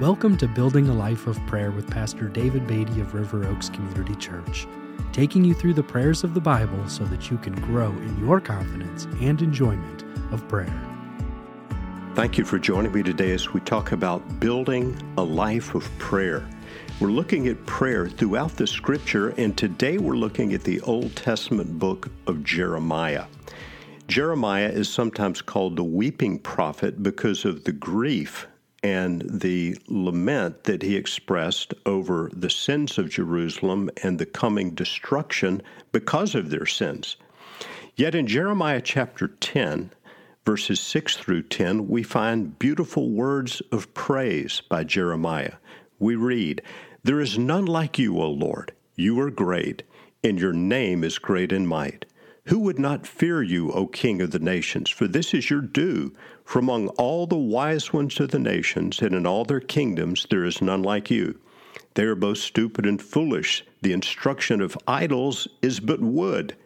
Welcome to Building a Life of Prayer with Pastor David Beatty of River Oaks Community Church, taking you through the prayers of the Bible so that you can grow in your confidence and enjoyment of prayer. Thank you for joining me today as we talk about building a life of prayer. We're looking at prayer throughout the scripture, and today we're looking at the Old Testament book of Jeremiah. Jeremiah is sometimes called the weeping prophet because of the grief and the lament that he expressed over the sins of Jerusalem and the coming destruction because of their sins. Yet in Jeremiah chapter 10, verses 6 through 10, we find beautiful words of praise by Jeremiah. We read, There is none like you, O Lord. You are great, and your name is great in might. Who would not fear you, O King of the nations? For this is your due. For among all the wise ones of the nations, and in all their kingdoms, there is none like you. They are both stupid and foolish. The instruction of idols is but wood.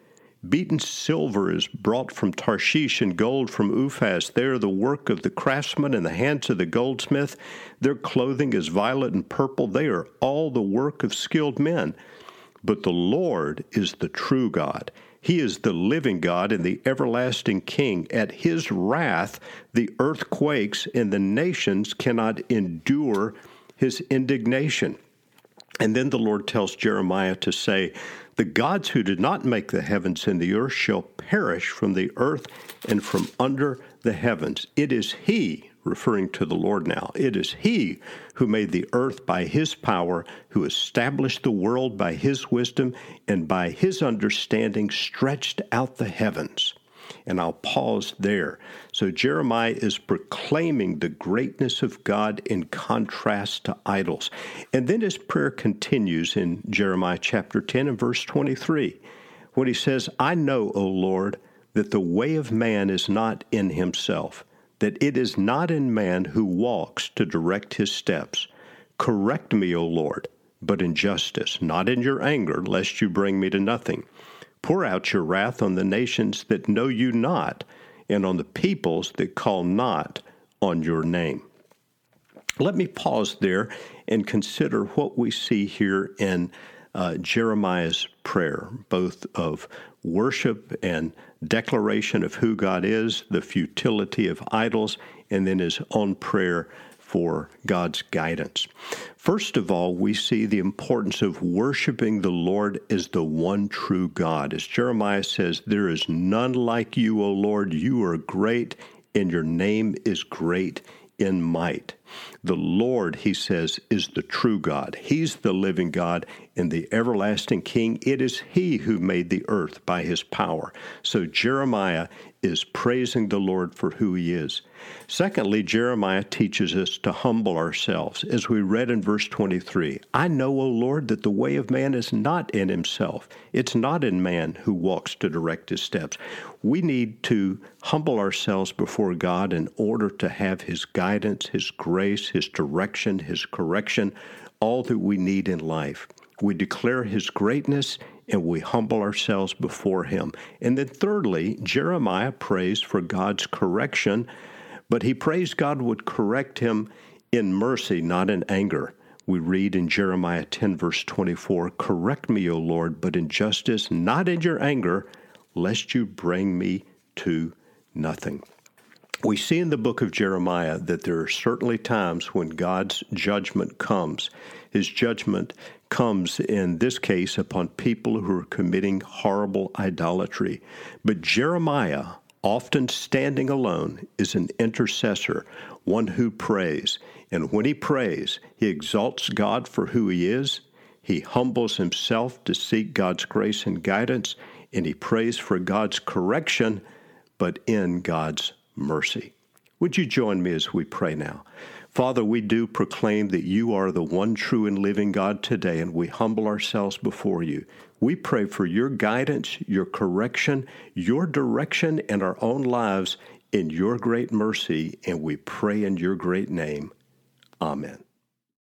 Beaten silver is brought from Tarshish, and gold from Uphaz. They are the work of the craftsman and the hands of the goldsmith. Their clothing is violet and purple. They are all the work of skilled men. But the Lord is the true God he is the living God and the everlasting King. At his wrath, the earth quakes, and the nations cannot endure his indignation. And then the Lord tells Jeremiah to say, The gods who did not make the heavens and the earth shall perish from the earth and from under the heavens. It is He referring to the Lord now. It is He who made the earth by His power, who established the world by His wisdom, and by His understanding stretched out the heavens. And I'll pause there. So Jeremiah is proclaiming the greatness of God in contrast to idols. And then his prayer continues in Jeremiah chapter 10 and verse 23 when he says, I know, O Lord, that the way of man is not in himself that it is not in man who walks to direct his steps. Correct me, O Lord, but in justice, not in your anger, lest you bring me to nothing. Pour out your wrath on the nations that know you not, and on the peoples that call not on your name. Let me pause there and consider what we see here in uh, Jeremiah's prayer, both of worship and declaration of who God is, the futility of idols, and then his own prayer for God's guidance. First of all, we see the importance of worshiping the Lord as the one true God. As Jeremiah says, There is none like you, O Lord. You are great, and your name is great in might. The Lord, he says, is the true God. He's the living God and the everlasting King. It is He who made the earth by His power. So Jeremiah is praising the Lord for who He is. Secondly, Jeremiah teaches us to humble ourselves. As we read in verse 23, I know, O Lord, that the way of man is not in himself. It's not in man who walks to direct his steps. We need to humble ourselves before God in order to have His guidance, His grace, His direction, His correction, all that we need in life. We declare His greatness and we humble ourselves before Him. And then, thirdly, Jeremiah prays for God's correction, but he prays God would correct him in mercy, not in anger. We read in Jeremiah 10, verse 24 Correct me, O Lord, but in justice, not in your anger, lest you bring me to nothing. We see in the book of Jeremiah that there are certainly times when God's judgment comes. His judgment comes in this case upon people who are committing horrible idolatry. But Jeremiah, often standing alone, is an intercessor, one who prays. And when he prays, he exalts God for who he is, he humbles himself to seek God's grace and guidance, and he prays for God's correction, but in God's mercy. Would you join me as we pray now? Father, we do proclaim that you are the one true and living God today, and we humble ourselves before you. We pray for your guidance, your correction, your direction in our own lives in your great mercy, and we pray in your great name. Amen.